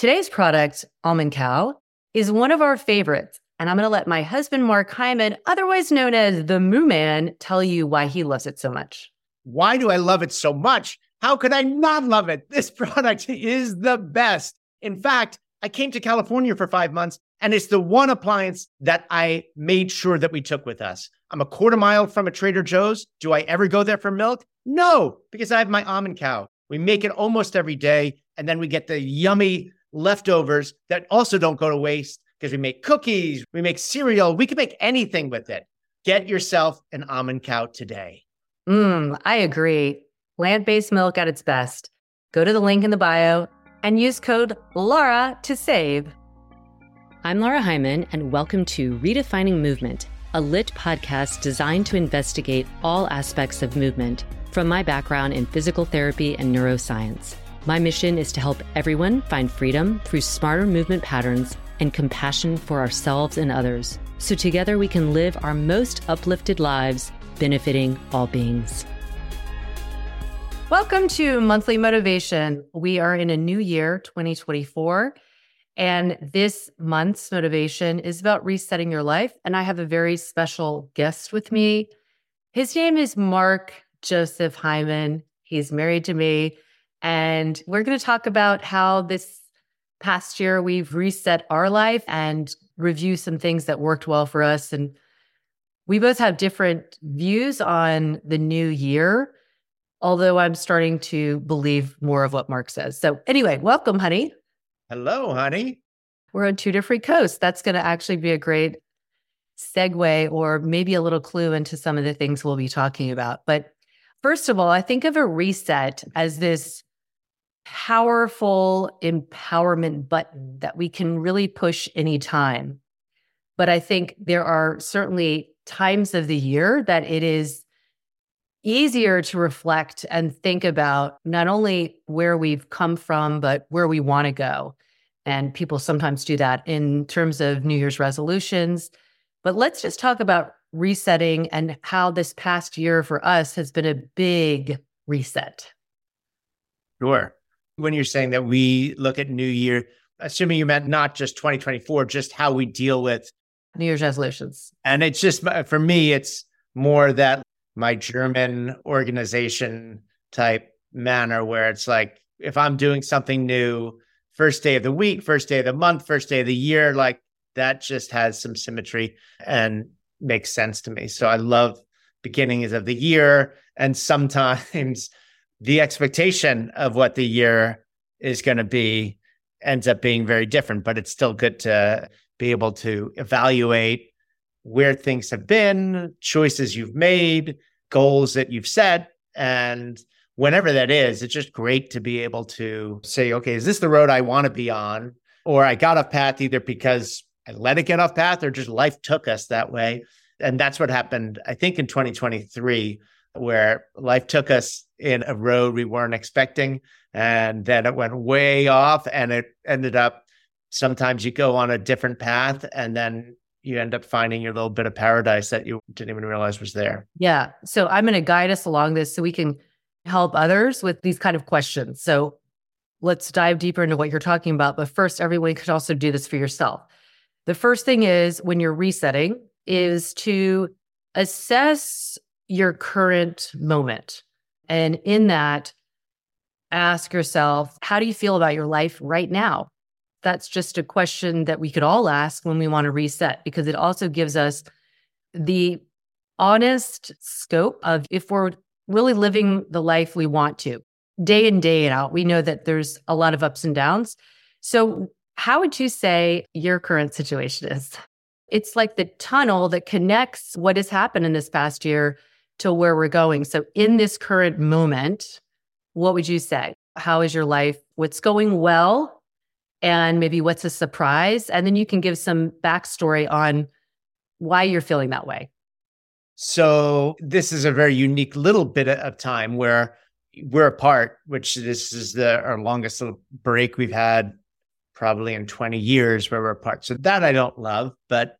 Today's product, Almond Cow, is one of our favorites. And I'm going to let my husband, Mark Heimann, otherwise known as the Moo Man, tell you why he loves it so much. Why do I love it so much? How could I not love it? This product is the best. In fact, I came to California for five months, and it's the one appliance that I made sure that we took with us. I'm a quarter mile from a Trader Joe's. Do I ever go there for milk? No, because I have my almond cow. We make it almost every day, and then we get the yummy leftovers that also don't go to waste because we make cookies, we make cereal, we can make anything with it. Get yourself an almond cow today. Mmm, I agree. Plant based milk at its best. Go to the link in the bio and use code LARA to save. I'm Lara Heimann, and welcome to Redefining Movement, a LYT podcast designed to investigate all aspects of movement from my background in physical therapy and neuroscience. My mission is to help everyone find freedom through smarter movement patterns and compassion for ourselves and others, so together we can live our most uplifted lives, benefiting all beings. Welcome to Monthly Motivation. We are in a new year, 2024. And this month's motivation is about resetting your life. And I have a very special guest with me. His name is Mark Joseph Heimann. He's married to me. And we're going to talk about how this past year we've reset our life and review some things that worked well for us. And we both have different views on the new year, although I'm starting to believe more of what Mark says. So, anyway, welcome, honey. Hello, honey. We're on two different coasts. That's going to actually be a great segue or maybe a little clue into some of the things we'll be talking about. But first of all, I think of a reset as this powerful empowerment button that we can really push anytime. But I think there are certainly times of the year that it is easier to reflect and think about not only where we've come from, but where we want to go. And people sometimes do that in terms of New Year's resolutions. But let's just talk about resetting and how this past year for us has been a big reset. Sure when you're saying that we look at New Year, assuming you meant not just 2024, just how we deal with New Year's resolutions. And it's just uh, for me, it's more that my German organization type manner where it's like if I'm doing something new, first day of the week, first day of the month, first day of the year, like that just has some symmetry and makes sense to me. So I love beginnings of the year. And sometimes the expectation of what the year is going to be ends up being very different, but it's still good to be able to evaluate where things have been, choices you've made, goals that you've set. And whenever that is, it's just great to be able to say, okay, is this the road I want to be on? Or I got off path either because I let it get off path or just life took us that way. And that's what happened, I think, in 2023 where life took us in a road we weren't expecting. And then it went way off and it ended up sometimes you go on a different path and then you end up finding your little bit of paradise that you didn't even realize was there. Yeah. So I'm going to guide us along this so we can help others with these kind of questions. So let's dive deeper into what you're talking about. But first, everyone could also do this for yourself. The first thing is when you're resetting is to assess your current moment. And in that, ask yourself, how do you feel about your life right now? that's just a question that we could all ask when we want to reset because it also gives us the honest scope of if we're really living the life we want to day in, day out. We know that there's a lot of ups and downs. So, how would you say your current situation is? It's like the tunnel that connects what has happened in this past year to where we're going. So, in this current moment, what would you say? How is your life? What's going well? And maybe what's a surprise? And then you can give some backstory on why you're feeling that way. So, this is a very unique little bit of time where we're apart, which this is the our longest break we've had probably in 20 years where we're apart. So that I don't love, but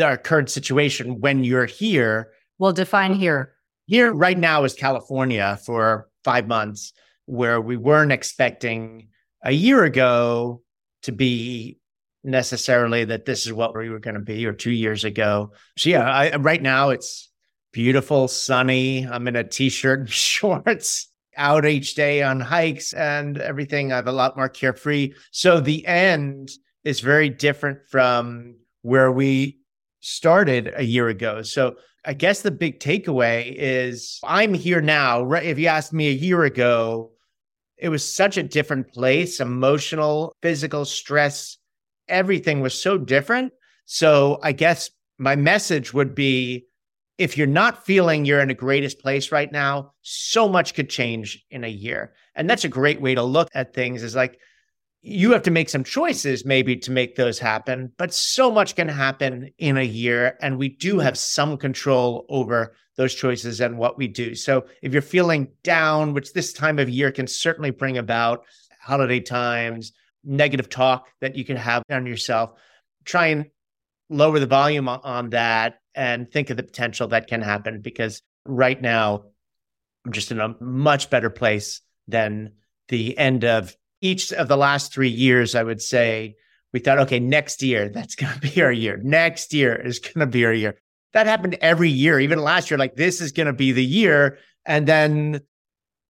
our current situation when you're here. Well, define here. Here right now is California for five months, where we weren't expecting a year ago to be necessarily that this is what we were going to be or two years ago. So yeah, I, right now it's beautiful, sunny. I'm in a t-shirt and shorts out each day on hikes and everything. I have a lot more carefree. So the end is very different from where we started a year ago. So I guess the big takeaway is I'm here now. If you asked me a year ago, it was such a different place, emotional, physical stress, everything was so different. So I guess my message would be if you're not feeling you're in the greatest place right now, so much could change in a year. And that's a great way to look at things is like you have to make some choices maybe to make those happen, but so much can happen in a year. And we do mm-hmm. have some control over those choices and what we do. So if you're feeling down, which this time of year can certainly bring about holiday times, negative talk that you can have on yourself, try and lower the volume on that and think of the potential that can happen because right now I'm just in a much better place than the end of each of the last three years. I would say we thought, okay, next year, that's going to be our year. Next year is going to be our year. That happened every year, even last year, like this is going to be the year. And then,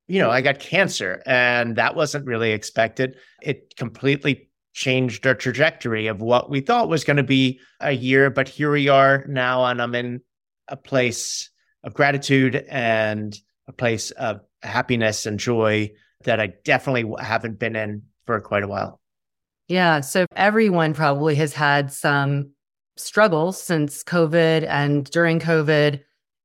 you know, I got cancer and that wasn't really expected. It completely changed our trajectory of what we thought was going to be a year. But here we are now, and I'm in a place of gratitude and a place of happiness and joy that I definitely haven't been in for quite a while. Yeah. So everyone probably has had some struggles since COVID and during COVID,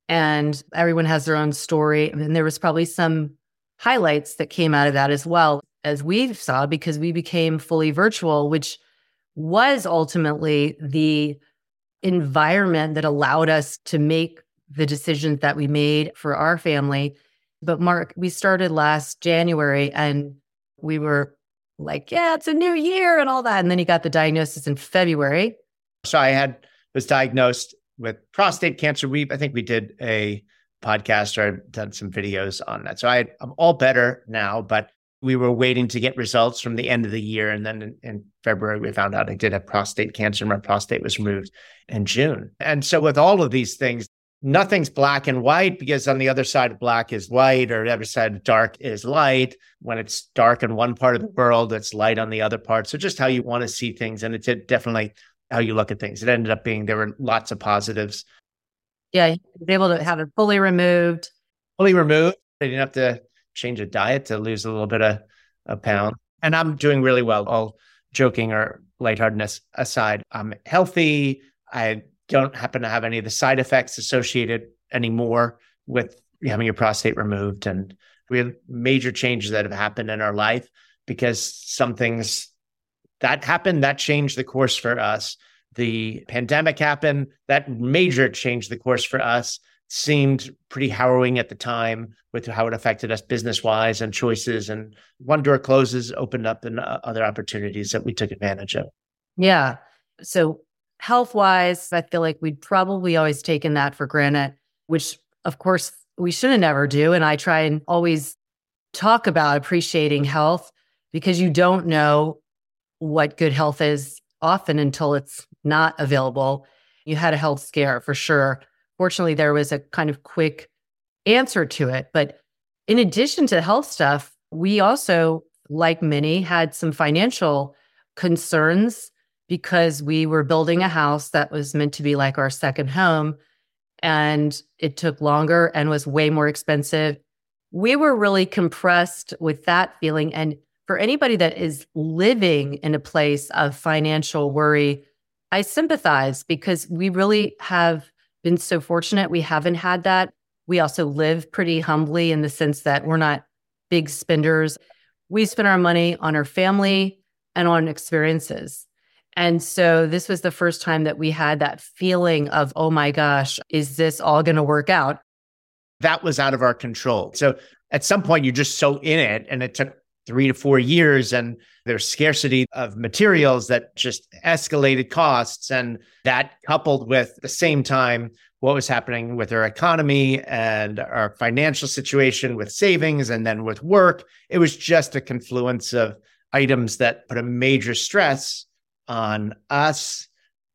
and everyone has their own story. And there was probably some highlights that came out of that as well as we saw because we became fully virtual, which was ultimately the environment that allowed us to make the decisions that we made for our family. But Mark, we started last January and we were like, yeah, it's a new year and all that. And then he got the diagnosis in February. So I had was diagnosed with prostate cancer. We I think we did a podcast or I've done some videos on that. So I I'm all better now, but we were waiting to get results from the end of the year. And then in, in, February, we found out I did have prostate cancer. My prostate was removed in June. And so, with all of these things, nothing's black and white because on the other side of black is white or the other side of dark is light. When it's dark in one part of the world, it's light on the other part. So, just how you want to see things. And it's definitely how you look at things. It ended up being there were lots of positives. Yeah, able to have it fully removed. Fully removed. They didn't have to change a diet to lose a little bit of a pound. And I'm doing really well, all joking or lightheartedness aside. I'm healthy. I don't happen to have any of the side effects associated anymore with having your prostate removed. And we have major changes that have happened in our life because some things that happened that changed the course for us. The pandemic happened, that major changed the course for us seemed pretty harrowing at the time with how it affected us business wise and choices. And one door closes, opened up and uh, other opportunities that we took advantage of. Yeah. So, health wise, I feel like we'd probably always taken that for granted, which of course we shouldn't ever do. And I try and always talk about appreciating health because you don't know what good health is often until it's not available. You had a health scare for sure fortunately, there was a kind of quick answer to it. But in addition to health stuff, we also, like many, had some financial concerns because we were building a house that was meant to be like our second home and it took longer and was way more expensive. We were really compressed with that feeling. And for anybody that is living in a place of financial worry, I sympathize because we really have been so fortunate. We haven't had that. We also live pretty humbly in the sense that we're not big spenders. We spend our money on our family and on experiences. And so this was the first time that we had that feeling of, oh my gosh, is this all going to work out? That was out of our control. So at some point, you're just so in it, and it took three to four years, and there's scarcity of materials that just escalated costs. And that coupled with the same time, what was happening with our economy and our financial situation with savings and then with work, it was just a confluence of items that put a major stress on us.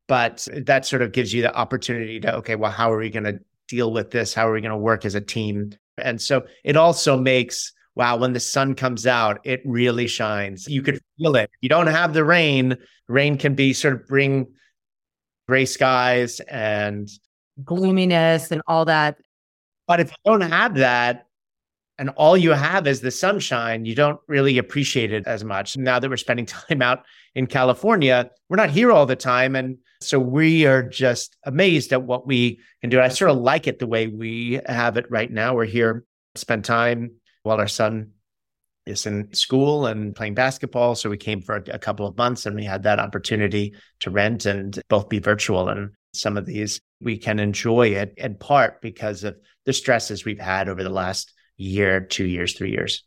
But that sort of gives you the opportunity to, okay, well, how are we going to deal with this? How are we going to work as a team? And so it also makes, wow, when the sun comes out, it really shines. You could feel it. You don't have the rain. Rain can be sort of bring gray skies and gloominess and all that. But if you don't have that, and all you have is the sunshine, you don't really appreciate it as much. Now that we're spending time out in California, we're not here all the time. And so we are just amazed at what we can do. I sort of like it the way we have it right now. We're here, spend time while our son is in school and playing basketball. So we came for a, a couple of months and we had that opportunity to rent and both be virtual. And some of these we can enjoy it in part because of the stresses we've had over the last year, two years, three years.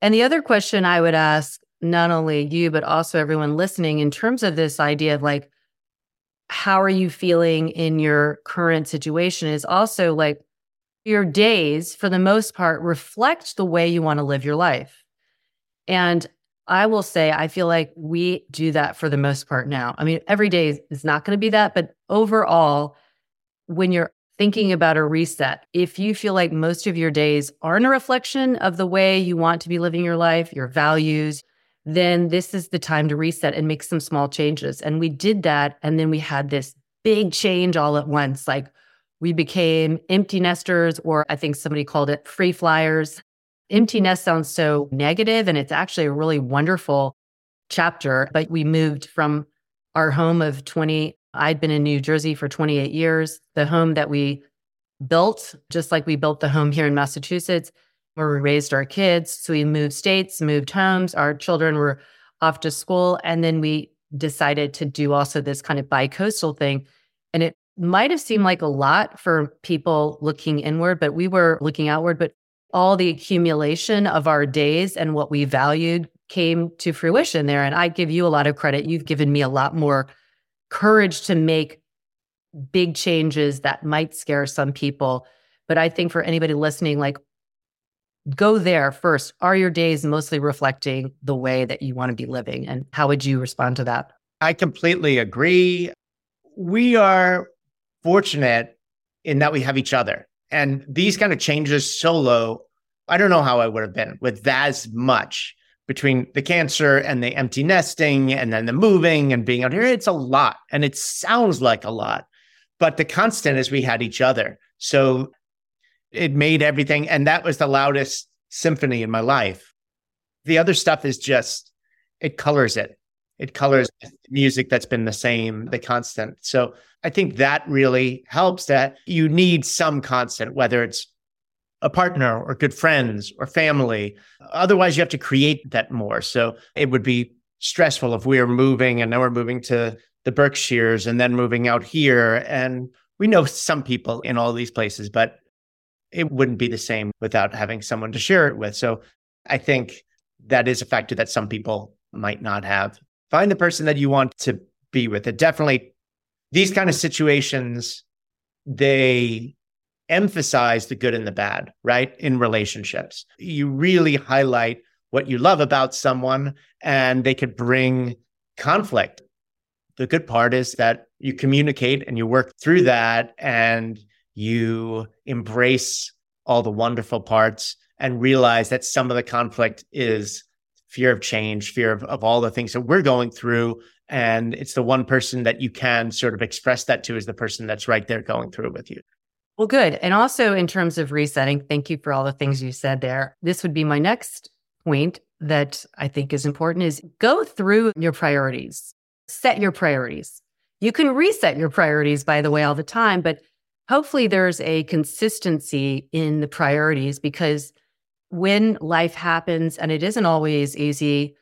And the other question I would ask, not only you, but also everyone listening, in terms of this idea of like, how are you feeling in your current situation is also like your days, for the most part, reflect the way you want to live your life. And I will say, I feel like we do that for the most part now. I mean, every day is not going to be that, but overall, when you're thinking about a reset. If you feel like most of your days aren't a reflection of the way you want to be living your life, your values, then this is the time to reset and make some small changes. And we did that. And then we had this big change all at once. Like we became empty nesters, or I think somebody called it free flyers. Empty nest sounds so negative, and it's actually a really wonderful chapter. But we moved from our home of 20 I'd been in New Jersey for 28 years. The home that we built, just like we built the home here in Massachusetts, where we raised our kids. So we moved states, moved homes. Our children were off to school. And then we decided to do also this kind of bi coastal thing. And it might have seemed like a lot for people looking inward, but we were looking outward. But all the accumulation of our days and what we valued came to fruition there. And I give you a lot of credit. You've given me a lot more courage to make big changes that might scare some people. But I think for anybody listening, like, go there first. Are your days mostly reflecting the way that you want to be living? And how would you respond to that? I completely agree. We are fortunate in that we have each other. And these kind of changes solo, I don't know how I would have been with that as much between the cancer and the empty nesting and then the moving and being out here. It's a lot and it sounds like a lot, but the constant is we had each other. So it made everything, and that was the loudest symphony in my life. The other stuff is just, it colors it. It colors music that's been the same, the constant. So I think that really helps that you need some constant, whether it's a partner or good friends or family. Otherwise, you have to create that more. So it would be stressful if we are moving and now we're moving to the Berkshires and then moving out here. And we know some people in all these places, but it wouldn't be the same without having someone to share it with. So I think that is a factor that some people might not have. Find the person that you want to be with. It definitely, these kind of situations, they emphasize the good and the bad, right? In relationships. You really highlight what you love about someone and they could bring conflict. The good part is that you communicate and you work through that and you embrace all the wonderful parts and realize that some of the conflict is fear of change, fear of, of all the things that we're going through. And it's the one person that you can sort of express that to is the person that's right there going through with you. Well, good. And also, in terms of resetting, thank you for all the things you said there. This would be my next point that I think is important is go through your priorities, set your priorities. You can reset your priorities, by the way, all the time, but hopefully there's a consistency in the priorities because when life happens and it isn't always easy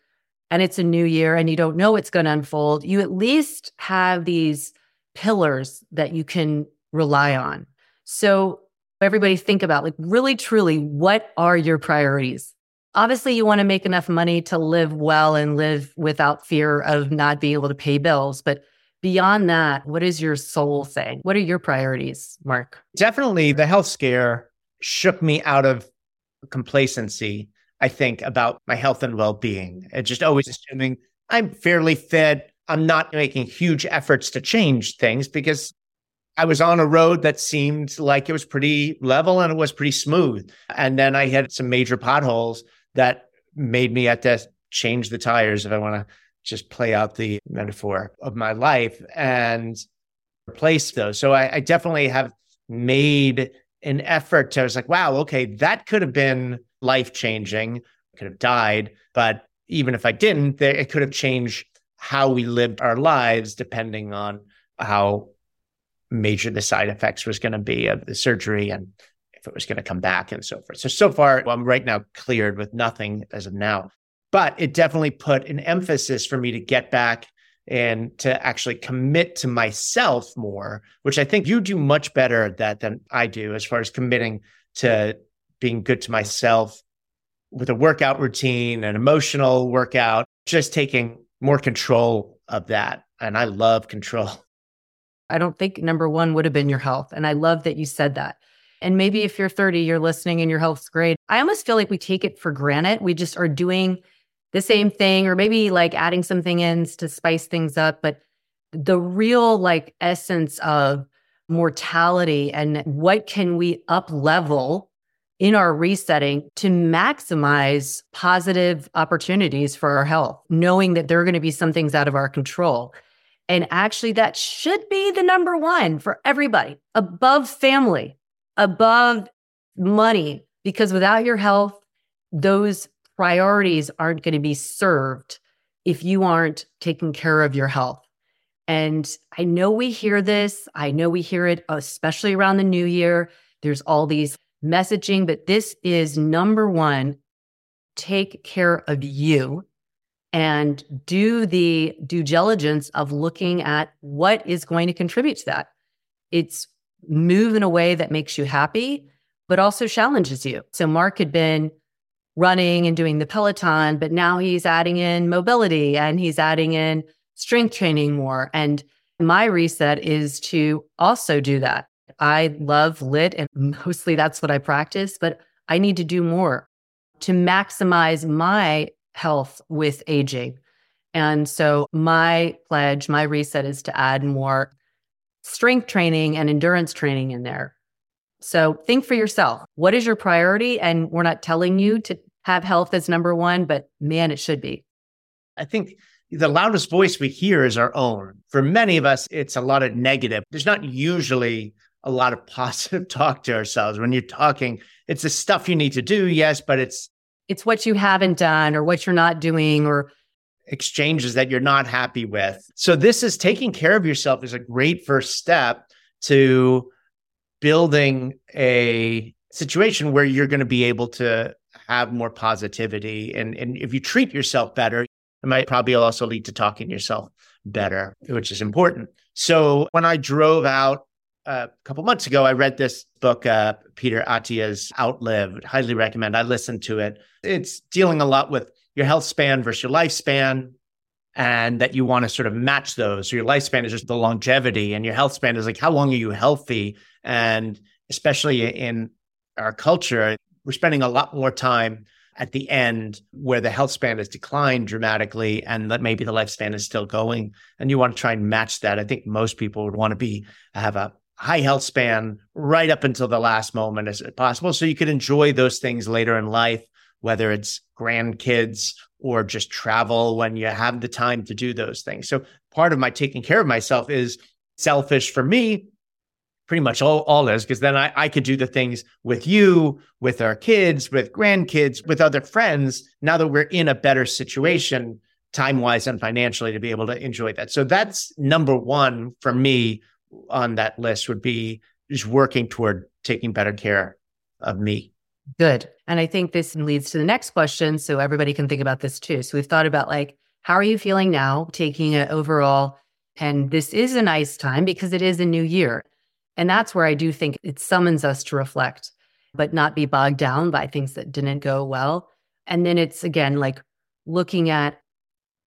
and it's a new year and you don't know what's going to unfold, you at least have these pillars that you can rely on. So everybody think about like really truly what are your priorities? Obviously you want to make enough money to live well and live without fear of not being able to pay bills, but beyond that, what is your soul saying? What are your priorities, Mark? Definitely the health scare shook me out of complacency, I think, about my health and well being. And just always assuming I'm fairly fit. I'm not making huge efforts to change things because I was on a road that seemed like it was pretty level and it was pretty smooth. And then I had some major potholes that made me have to change the tires if I want to just play out the metaphor of my life and replace those. So I, I definitely have made an effort to, I was like, wow, okay, that could have been life changing, I could have died. But even if I didn't, it could have changed how we lived our lives depending on how major the side effects was going to be of the surgery and if it was going to come back and so forth. So, so far, I'm right now cleared with nothing as of now. But it definitely put an emphasis for me to get back and to actually commit to myself more, which I think you do much better at that than I do as far as committing to being good to myself with a workout routine, an emotional workout, just taking more control of that. And I love control. I don't think number one would have been your health. And I love that you said that. And maybe if you're 30, you're listening and your health's great. I almost feel like we take it for granted. We just are doing the same thing or maybe like adding something in to spice things up. But the real like essence of mortality and what can we up level in our resetting to maximize positive opportunities for our health, knowing that there are going to be some things out of our control. And actually, that should be the number one for everybody above family, above money, because without your health, those priorities aren't going to be served if you aren't taking care of your health. And I know we hear this. I know we hear it, especially around the new year. There's all these messaging, but this is number one take care of you and do the due diligence of looking at what is going to contribute to that. It's move in a way that makes you happy, but also challenges you. So Mark had been running and doing the Peloton, but now he's adding in mobility and he's adding in strength training more. And my reset is to also do that. I love LYT and mostly that's what I practice, but I need to do more to maximize my health with aging. And so my pledge, my reset is to add more strength training and endurance training in there. So think for yourself. What is your priority? And we're not telling you to have health as number one, but man, it should be. I think the loudest voice we hear is our own. For many of us, it's a lot of negative. There's not usually a lot of positive talk to ourselves. When you're talking, it's the stuff you need to do, yes, but it's it's what you haven't done or what you're not doing or exchanges that you're not happy with. So this is taking care of yourself is a great first step to building a situation where you're going to be able to have more positivity and and if you treat yourself better it might probably also lead to talking yourself better which is important so when i drove out a couple months ago, I read this book, uh, Peter Attia's Outlived. Highly recommend. I listened to it. It's dealing a lot with your health span versus your lifespan, and that you want to sort of match those. So your lifespan is just the longevity, and your health span is like how long are you healthy? And especially in our culture, we're spending a lot more time at the end where the health span has declined dramatically and that maybe the lifespan is still going and you want to try and match that i think most people would want to be have a high health span right up until the last moment as possible. So you could enjoy those things later in life whether it's grandkids or just travel when you have the time to do those things. So part of my taking care of myself is selfish for me. Pretty much all, all is because then I, I could do the things with you, with our kids, with grandkids, with other friends. Now that we're in a better situation, time wise and financially, to be able to enjoy that. So that's number one for me on that list would be just working toward taking better care of me. Good. And I think this leads to the next question. So everybody can think about this too. So we've thought about like, how are you feeling now, taking it overall? And this is a nice time because it is a new year. And that's where I do think it summons us to reflect, but not be bogged down by things that didn't go well. And then it's again like looking at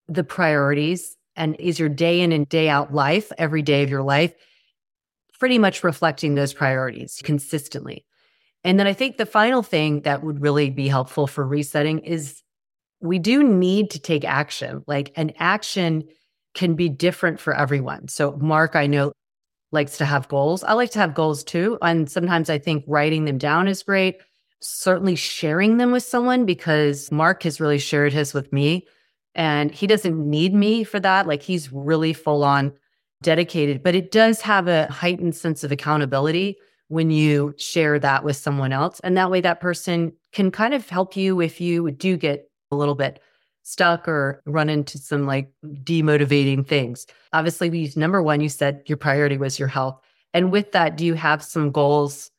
the priorities and is your day in and day out life, every day of your life, pretty much reflecting those priorities consistently. And then I think the final thing that would really be helpful for resetting is we do need to take action. Like an action can be different for everyone. So, Mark, I know likes to have goals. I like to have goals too. And sometimes I think writing them down is great. Certainly sharing them with someone because Mark has really shared his with me and he doesn't need me for that. Like he's really full on dedicated, but it does have a heightened sense of accountability when you share that with someone else. And that way, that person can kind of help you if you do get a little bit stuck or run into some like demotivating things. Obviously, we number one, you said your priority was your health. And with that, do you have some goals?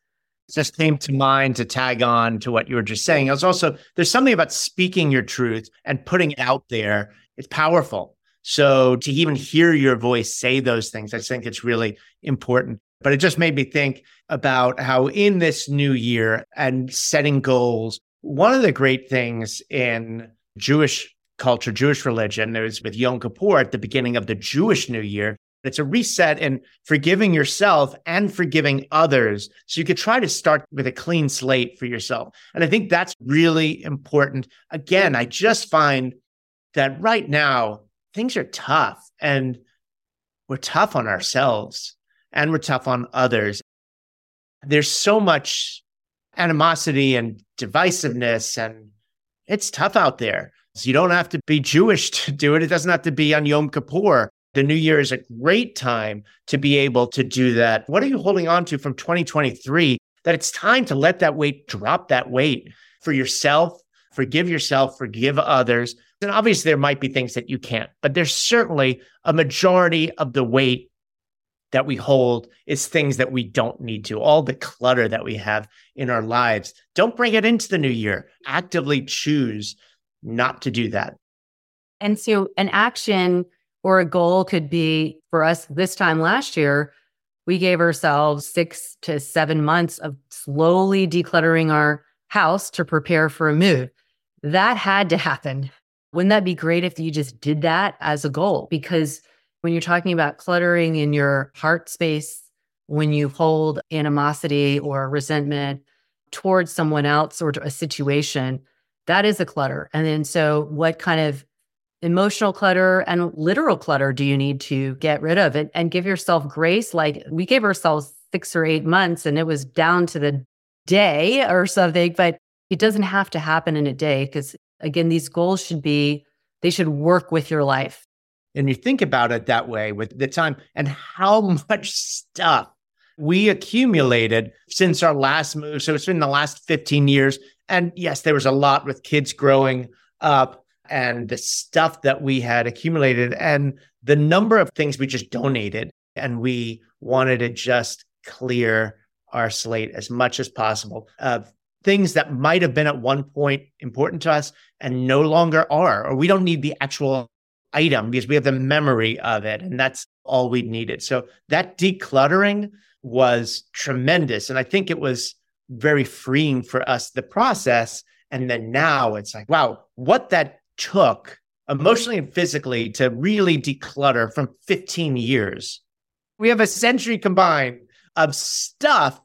Just came to mind to tag on to what you were just saying. I was also there's something about speaking your truth and putting it out there. It's powerful. So to even hear your voice say those things, I think it's really important. But it just made me think about how in this new year and setting goals, one of the great things in Jewish culture, Jewish religion, was with Yom Kippur at the beginning of the Jewish New Year. It's a reset in forgiving yourself and forgiving others. So you could try to start with a clean slate for yourself. And I think that's really important. Again, I just find that right now, things are tough and we're tough on ourselves and we're tough on others. There's so much animosity and divisiveness, and it's tough out there. So you don't have to be Jewish to do it. It doesn't have to be on Yom Kippur. The new year is a great time to be able to do that. What are you holding on to from 2023 that it's time to let that weight drop that weight for yourself, forgive yourself, forgive others. And obviously, there might be things that you can't, but there's certainly a majority of the weight that we hold is things that we don't need to. All the clutter that we have in our lives, don't bring it into the new year. Actively choose not to do that. And so, an action or a goal could be for us this time last year, we gave ourselves six to seven months of slowly decluttering our house to prepare for a move. That had to happen. Wouldn't that be great if you just did that as a goal? Because when you're talking about cluttering in your heart space, when you hold animosity or resentment towards someone else or a situation, that is a clutter. And then, so what kind of emotional clutter and literal clutter do you need to get rid of it and give yourself grace? Like we gave ourselves six or eight months and it was down to the day or something, but it doesn't have to happen in a day because, again, these goals should be, they should work with your life and you think about it that way with the time and how much stuff we accumulated since our last move. So it's been the last 15 years. And yes, there was a lot with kids growing up and the stuff that we had accumulated and the number of things we just donated. And we wanted to just clear our slate as much as possible of things that might have been at one point important to us and no longer are, or we don't need the actual item because we have the memory of it. And that's all we needed. So that decluttering was tremendous. And I think it was very freeing for us, the process. And then now it's like, wow, what that took emotionally and physically to really declutter from 15 years. We have a century combined of stuff,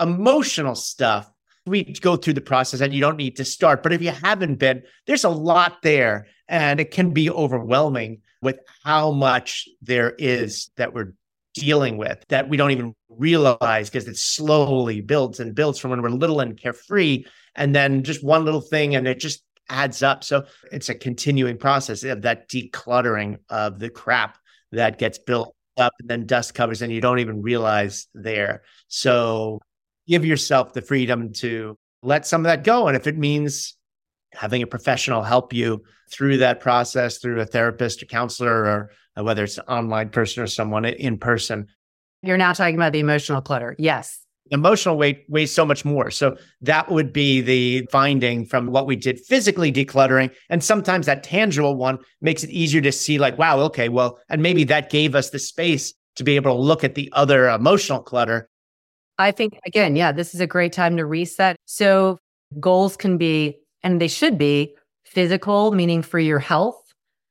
emotional stuff. We go through the process and you don't need to start. But if you haven't been, there's a lot there. And it can be overwhelming with how much there is that we're dealing with that we don't even realize because it slowly builds and builds from when we're little and carefree. And then just one little thing and it just adds up. So it's a continuing process of that decluttering of the crap that gets built up and then dust covers and you don't even realize there. So give yourself the freedom to let some of that go. And if it means having a professional help you through that process, through a therapist, a counselor, or uh, whether it's an online person or someone in person. You're now talking about the emotional clutter. Yes. Emotional weight weighs so much more. So that would be the finding from what we did physically decluttering. And sometimes that tangible one makes it easier to see, like, wow, okay, well, and maybe that gave us the space to be able to look at the other emotional clutter. I think, again, yeah, this is a great time to reset. So goals can be, and they should be physical, meaning for your health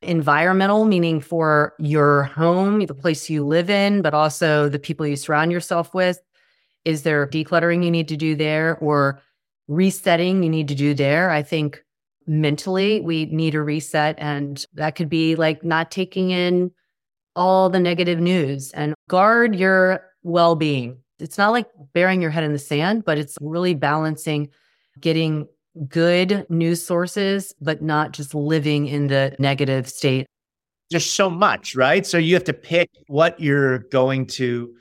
environmental, meaning for your home, the place you live in, but also the people you surround yourself with. Is there decluttering you need to do there or resetting you need to do there? I think mentally we need a reset, and that could be like not taking in all the negative news and guard your well being. It's not like burying your head in the sand, but it's really balancing getting good news sources, but not just living in the negative state. There's so much, right? So you have to pick what you're going to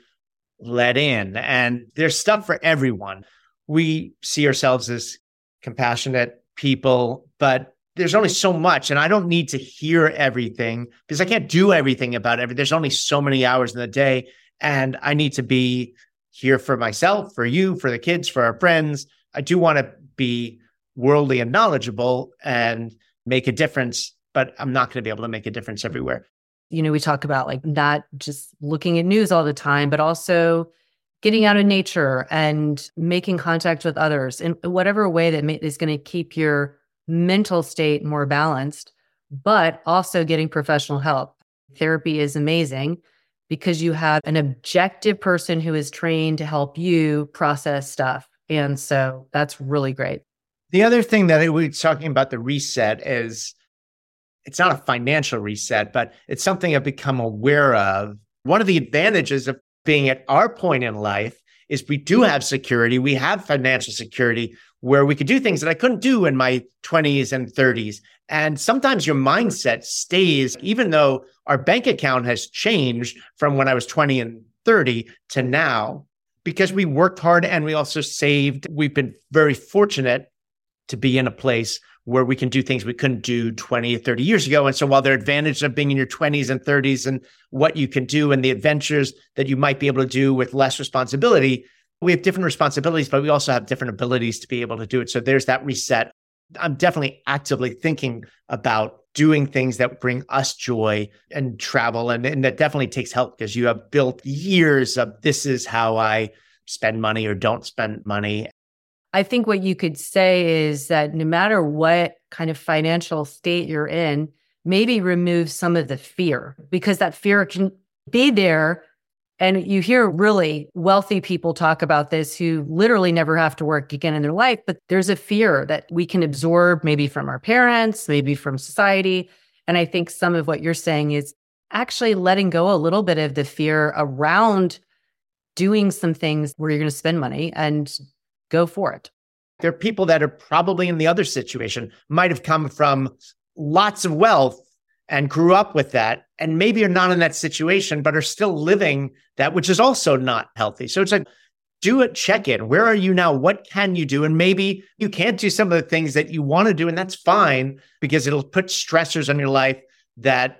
let in. And there's stuff for everyone. We see ourselves as compassionate people, but there's only so much. And I don't need to hear everything because I can't do everything about everything. There's only so many hours in the day. And I need to be here for myself, for you, for the kids, for our friends. I do want to be worldly and knowledgeable and make a difference, but I'm not going to be able to make a difference everywhere. You know, we talk about like not just looking at news all the time, but also getting out in nature and making contact with others in whatever way that is going to keep your mental state more balanced, but also getting professional help. Therapy is amazing because you have an objective person who is trained to help you process stuff. And so that's really great. The other thing that we are talking about the reset is it's not a financial reset, but it's something I've become aware of. One of the advantages of being at our point in life is we do mm-hmm. have security. We have financial security where we could do things that I couldn't do in my 20s and 30s. And sometimes your mindset stays, even though our bank account has changed from when I was 20 and 30 to now, because we worked hard and we also saved. We've been very fortunate to be in a place where we can do things we couldn't do 20 or 30 years ago. And so while there are advantages of being in your 20s and 30s and what you can do and the adventures that you might be able to do with less responsibility, we have different responsibilities, but we also have different abilities to be able to do it. So there's that reset. I'm definitely actively thinking about doing things that bring us joy and travel. And, and that definitely takes help because you have built years of this is how I spend money or don't spend money. I think what you could say is that no matter what kind of financial state you're in, maybe remove some of the fear because that fear can be there. And you hear really wealthy people talk about this who literally never have to work again in their life, but there's a fear that we can absorb maybe from our parents, maybe from society. And I think some of what you're saying is actually letting go a little bit of the fear around doing some things where you're going to spend money and go for it. There are people that are probably in the other situation, might have come from lots of wealth and grew up with that. And maybe are not in that situation, but are still living that, which is also not healthy. So it's like, do a check in. Where are you now? What can you do? And maybe you can't do some of the things that you want to do, and that's fine because it'll put stressors on your life that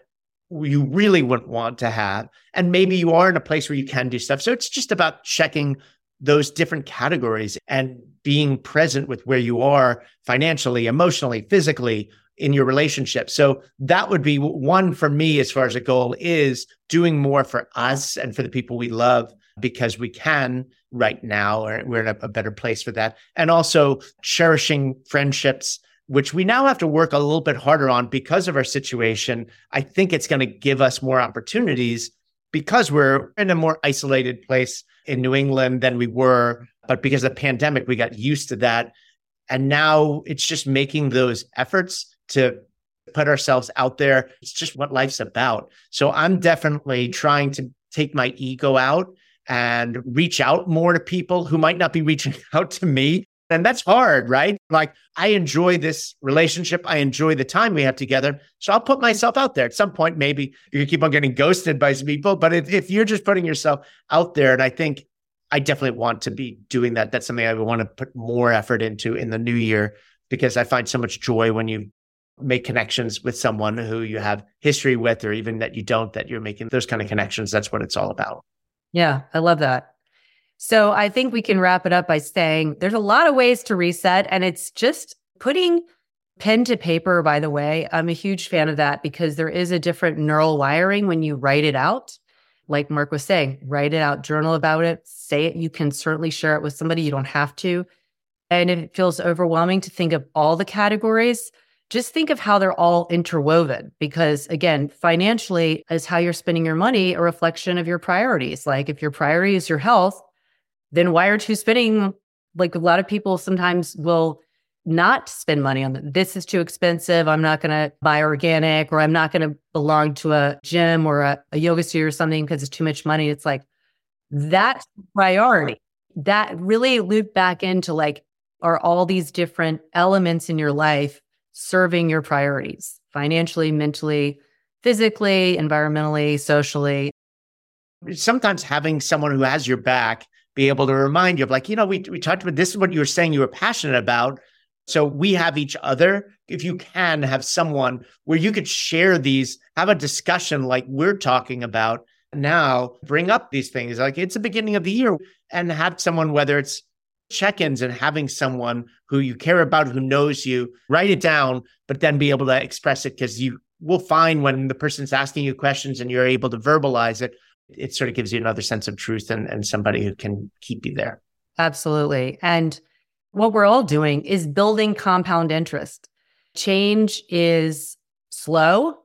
you really wouldn't want to have. And maybe you are in a place where you can do stuff. So it's just about checking those different categories and being present with where you are financially, emotionally, physically in your relationship. So that would be one for me as far as a goal is doing more for us and for the people we love because we can right now or we're in a, a better place for that. And also cherishing friendships which we now have to work a little bit harder on because of our situation. I think it's going to give us more opportunities because we're in a more isolated place in New England than we were. But because of the pandemic, we got used to that. And now it's just making those efforts to put ourselves out there. It's just what life's about. So I'm definitely trying to take my ego out and reach out more to people who might not be reaching out to me. And that's hard, right? Like, I enjoy this relationship. I enjoy the time we have together. So I'll put myself out there. At some point, maybe you keep on getting ghosted by some people. But if, if you're just putting yourself out there, and I think I definitely want to be doing that. That's something I would want to put more effort into in the new year because I find so much joy when you make connections with someone who you have history with, or even that you don't, that you're making those kind of connections. That's what it's all about. Yeah, I love that. So I think we can wrap it up by saying there's a lot of ways to reset, and it's just putting pen to paper, by the way. I'm a huge fan of that because there is a different neural wiring when you write it out. Like Mark was saying, write it out, journal about it, say it. You can certainly share it with somebody. You don't have to. And if it feels overwhelming to think of all the categories, just think of how they're all interwoven because again financially is how you're spending your money a reflection of your priorities. Like if your priority is your health then why aren't you spending like a lot of people sometimes will not spend money on them. this is too expensive. I'm not going to buy organic or i'm not going to belong to a gym or a, a yoga studio or something because it's too much money. It's like that priority. That really loop back into like are all these different elements in your life serving your priorities financially, mentally, physically, environmentally, socially. Sometimes having someone who has your back be able to remind you of, like, you know, we, we talked about this is what you were saying you were passionate about. So we have each other. If you can have someone where you could share these, have a discussion like we're talking about now, bring up these things. Like it's the beginning of the year and have someone, whether it's check ins and having someone who you care about, who knows you, write it down, but then be able to express it because you will find when the person's asking you questions and you're able to verbalize it, it sort of gives you another sense of truth and, and somebody who can keep you there. Absolutely. And what we're all doing is building compound interest. Change is slow,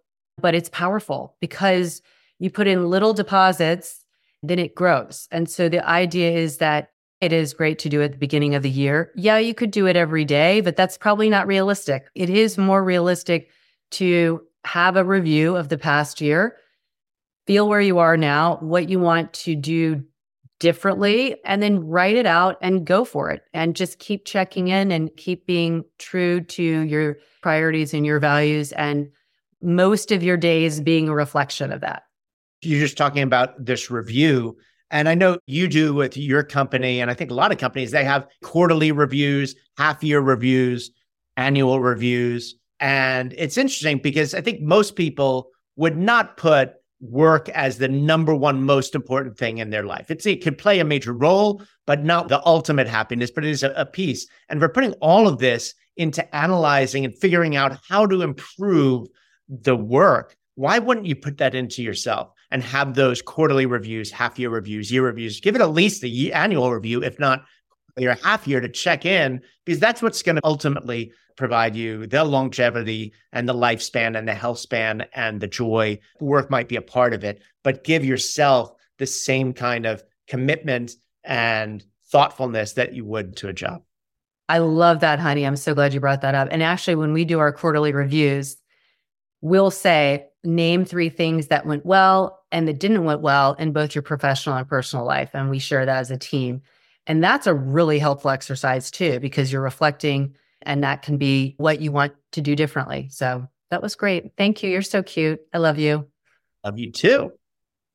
but it's powerful because you put in little deposits, then it grows. And so the idea is that it is great to do at the beginning of the year. Yeah, you could do it every day, but that's probably not realistic. It is more realistic to have a review of the past year, feel where you are now, what you want to do differently, and then write it out and go for it. And just keep checking in and keep being true to your priorities and your values, and most of your days being a reflection of that. You're just talking about this review and I know you do with your company, and I think a lot of companies, they have quarterly reviews, half year reviews, annual reviews. And it's interesting because I think most people would not put work as the number one most important thing in their life. It's, it could play a major role, but not the ultimate happiness, but it is a, a piece. And we're putting all of this into analyzing and figuring out how to improve the work. Why wouldn't you put that into yourself? And have those quarterly reviews, half year reviews, year reviews. Give it at least a year, annual review, if not your half year to check in, because that's what's going to ultimately provide you the longevity and the lifespan and the health span and the joy. Work might be a part of it, but give yourself the same kind of commitment and thoughtfulness that you would to a job. I love that, honey. I'm so glad you brought that up. And actually, when we do our quarterly reviews, we'll say, name three things that went well and that didn't went well in both your professional and personal life. And we share that as a team. And that's a really helpful exercise too, because you're reflecting and that can be what you want to do differently. So that was great. Thank you. You're so cute. I love you. Love you too.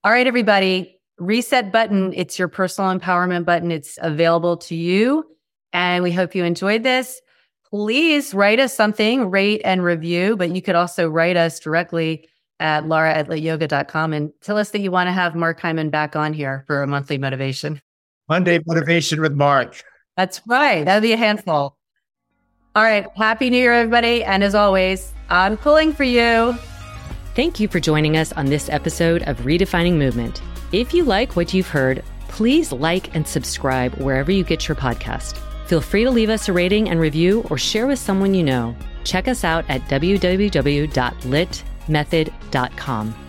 All right, everybody. Reset button. It's your personal empowerment button. It's available to you. And we hope you enjoyed this please write us something, rate and review, but you could also write us directly at lara at lytyoga.com and tell us that you want to have Mark Heimann back on here for a monthly motivation. Monday motivation with Mark. That's right. That'd be a handful. All right. Happy New Year, everybody. And as always, I'm pulling for you. Thank you for joining us on this episode of Redefining Movement. If you like what you've heard, please like and subscribe wherever you get your podcast. Feel free to leave us a rating and review or share with someone you know. Check us out at www.lytmethod.com.